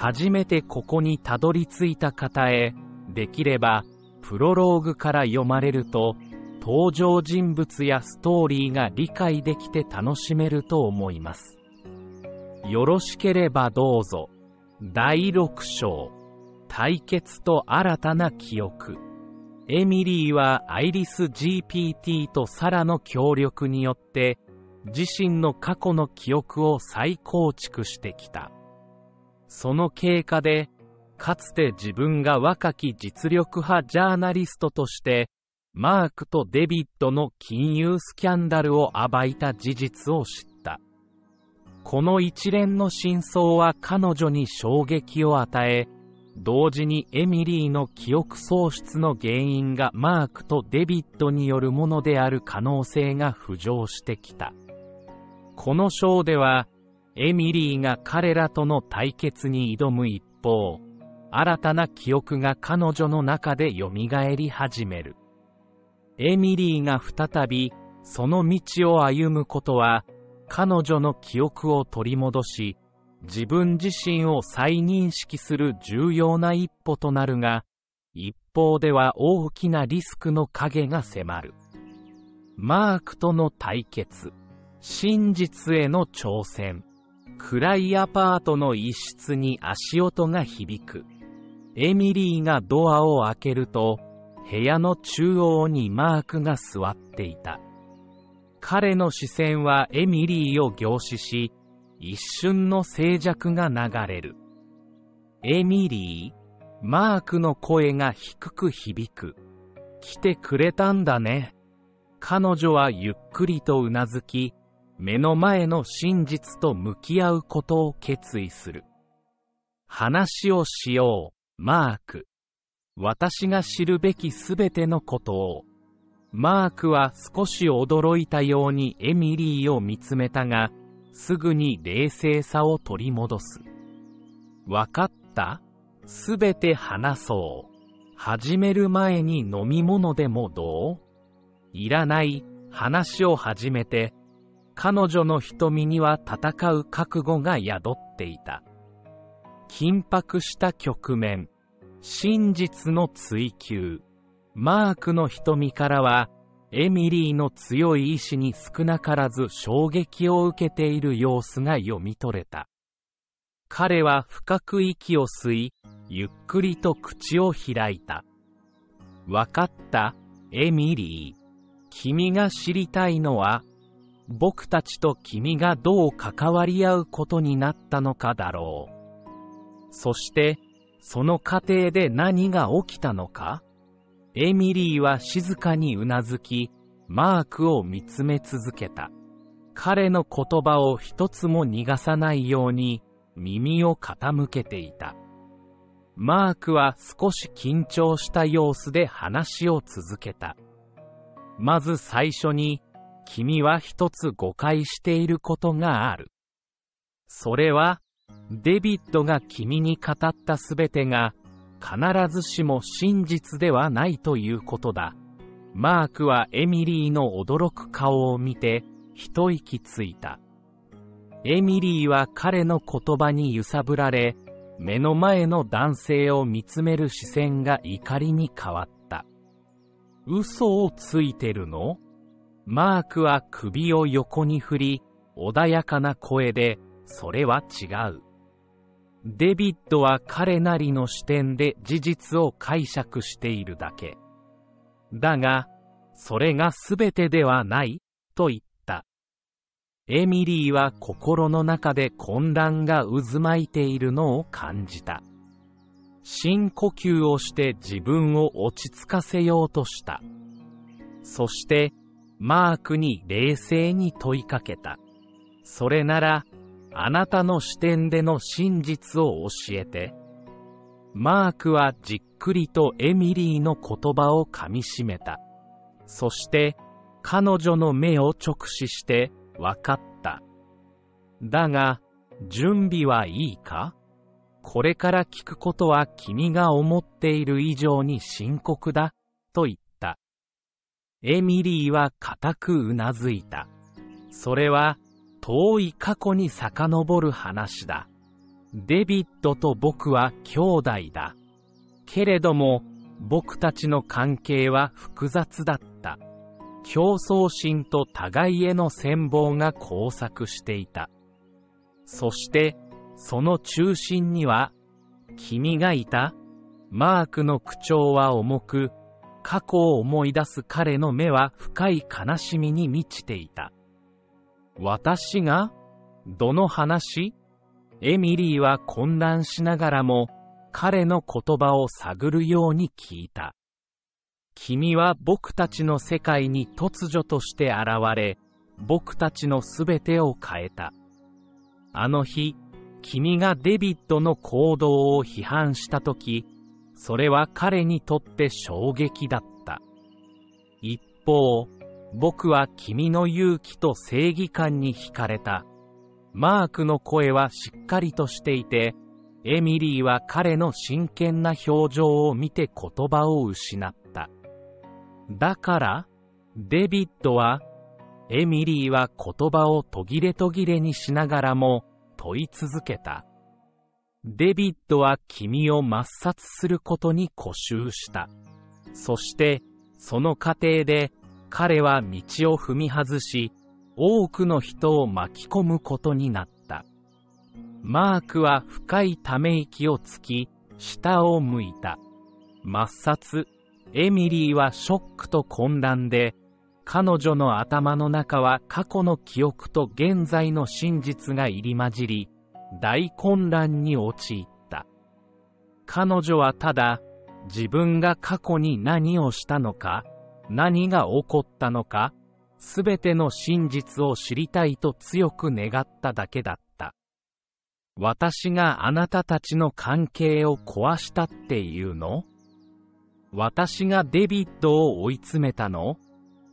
初めてここにたどり着いた方へ、できれば、プロローグから読まれると、登場人物やストーリーが理解できて楽しめると思います。よろしければどうぞ。第6章。対決と新たな記憶。エミリーはアイリス GPT とサラの協力によって自身の過去の記憶を再構築してきた。その経過で、かつて自分が若き実力派ジャーナリストとして、マークとデビッドの金融スキャンダルを暴いた事実を知った。この一連の真相は彼女に衝撃を与え、同時にエミリーの記憶喪失の原因がマークとデビッドによるものである可能性が浮上してきた。この章では、エミリーが彼らとの対決に挑む一方、新たな記憶が彼女の中で蘇り始める。エミリーが再びその道を歩むことは、彼女の記憶を取り戻し、自分自身を再認識する重要な一歩となるが、一方では大きなリスクの影が迫る。マークとの対決、真実への挑戦、暗いアパートの一室に足音が響く。エミリーがドアを開けると、部屋の中央にマークが座っていた。彼の視線はエミリーを凝視し、一瞬の静寂が流れる。エミリー、マークの声が低く響く。来てくれたんだね。彼女はゆっくりとうなずき、目の前の真実と向き合うことを決意する。話をしよう、マーク。私が知るべきすべてのことを。マークは少し驚いたようにエミリーを見つめたが、すぐに冷静さを取り戻す。わかった？すべて話そう。始める前に飲み物でもどう？いらない話を始めて、彼女の瞳には戦う覚悟が宿っていた。緊迫した局面、真実の追求、マークの瞳からはエミリーの強い意志に少なからず衝撃を受けている様子が読み取れた。彼は深く息を吸い、ゆっくりと口を開いた。わかった、エミリー。君が知りたいのは、僕たちと君がどう関わり合うことになったのかだろう。そして、その過程で何が起きたのか？エミリーは静かにうなずき、マークを見つめ続けた。彼の言葉を一つも逃がさないように耳を傾けていた。マークは少し緊張した様子で話を続けた。まず最初に、君は一つ誤解していることがある。それは、デビッドが君に語ったすべてが必ずしも真実ではないということだ。マークはエミリーの驚く顔を見て一息ついた。エミリーは彼の言葉に揺さぶられ、目の前の男性を見つめる視線が怒りに変わった。嘘をついてるの？マークは首を横に振り、穏やかな声で、それは違う。デビッドは彼なりの視点で事実を解釈しているだけ。だが、それが全てではない、と言った。エミリーは心の中で混乱が渦巻いているのを感じた。深呼吸をして自分を落ち着かせようとした。そして、マークに冷静に問いかけた。それなら、あなたの視点での真実を教えて。マークはじっくりとエミリーの言葉を噛みしめた。そして、彼女の目を直視して、わかった。だが、準備はいいか？これから聞くことは君が思っている以上に深刻だ、と言った。エミリーは固くうなずいた。それは、遠い過去に遡る話だ。デビッドと僕は兄弟だ。けれども、僕たちの関係は複雑だった。競争心と互いへの戦望が交錯していた。そして、その中心には、君がいたマークの口調は重く、過去を思い出す彼の目は深い悲しみに満ちていた。私がどの話？エミリーは混乱しながらも、彼の言葉を探るように聞いた。君は僕たちの世界に突如として現れ、僕たちのすべてを変えた。あの日、君がデビッドの行動を批判したとき、それは彼にとって衝撃だった。一方、僕は君の勇気と正義感に惹かれた。マークの声はしっかりとしていて、エミリーは彼の真剣な表情を見て言葉を失った。だから、デビッドは、エミリーは言葉を途切れ途切れにしながらも問い続けた。デビッドは君を抹殺することに固執した。そして、その過程で彼は道を踏み外し、多くの人を巻き込むことになった。マークは深いため息をつき、下を向いた。抹殺、エミリーはショックと混乱で、彼女の頭の中は過去の記憶と現在の真実が入り混じり、大混乱に陥った。彼女はただ、自分が過去に何をしたのか、何が起こったのか、すべての真実を知りたいと強く願っただけだった。私があなたたちの関係を壊したっていうの？私がデビッドを追い詰めたの？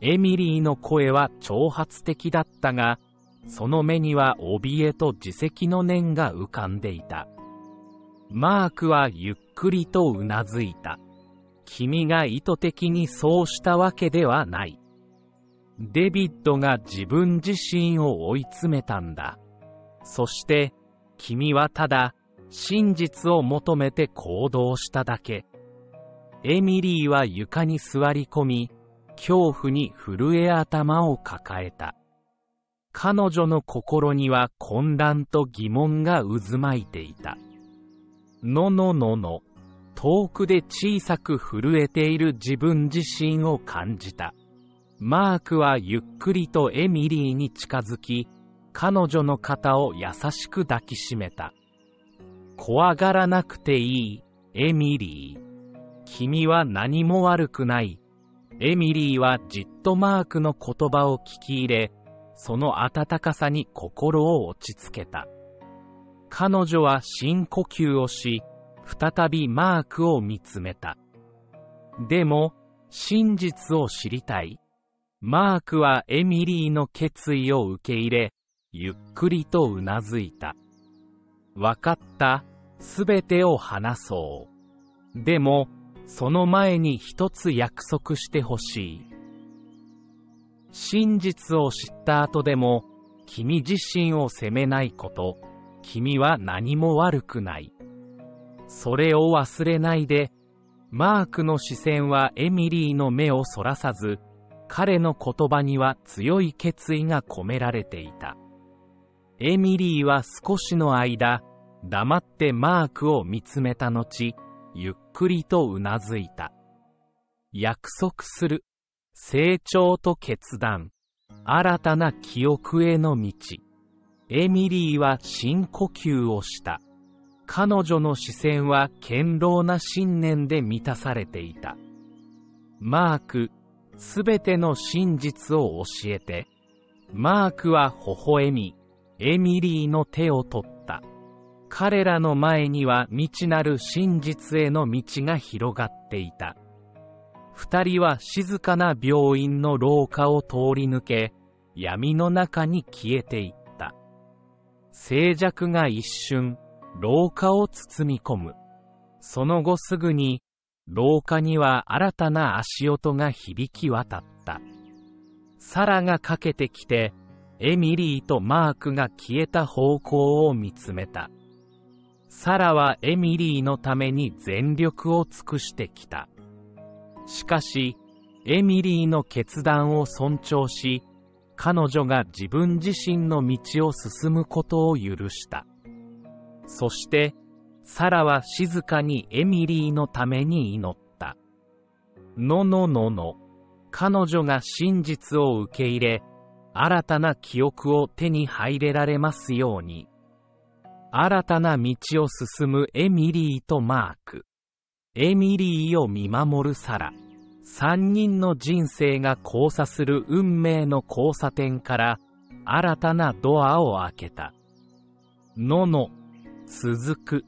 エミリーの声は挑発的だったが、その目には怯えと自責の念が浮かんでいた。マークはゆっくりとうなずいた。君が意図的にそうしたわけではない。デビッドが自分自身を追い詰めたんだ。そして、君はただ、真実を求めて行動しただけ。エミリーは床に座り込み、恐怖に震え頭を抱えた。彼女の心には混乱と疑問が渦巻いていた。のののの、遠くで小さく震えている自分自身を感じた。マークはゆっくりとエミリーに近づき、彼女の肩を優しく抱きしめた。怖がらなくていい、エミリー。君は何も悪くない。エミリーはじっとマークの言葉を聞き入れ、その温かさに心を落ち着けた。彼女は深呼吸をし、再びマークを見つめた。でも、真実を知りたいマークはエミリーの決意を受け入れ、ゆっくりとうなずいた。わかった、すべてを話そう。でも、その前に一つ約束してほしい。真実を知った後でも、君自身を責めないこと、君は何も悪くない。それを忘れないで、マークの視線はエミリーの目をそらさず、彼の言葉には強い決意が込められていた。エミリーは少しの間、黙ってマークを見つめた後、ゆっくりとうなずいた。約束する。成長と決断。新たな記憶への道。エミリーは深呼吸をした。彼女の視線は堅牢な信念で満たされていた。マーク、すべての真実を教えて。マークは微笑み、エミリーの手を取った。彼らの前には未知なる真実への道が広がっていた。二人は静かな病院の廊下を通り抜け、闇の中に消えていった。静寂が一瞬、廊下を包み込む。その後すぐに、廊下には新たな足音が響き渡った。サラが駆けてきて、エミリーとマークが消えた方向を見つめた。サラはエミリーのために全力を尽くしてきた。しかし、エミリーの決断を尊重し、彼女が自分自身の道を進むことを許した。そして、サラは静かにエミリーのために祈った。のののの。彼女が真実を受け入れ、新たな記憶を手に入れられますように。新たな道を進むエミリーとマーク。エミリーを見守るサラ。三人の人生が交差する運命の交差点から新たなドアを開けた。のの、続く。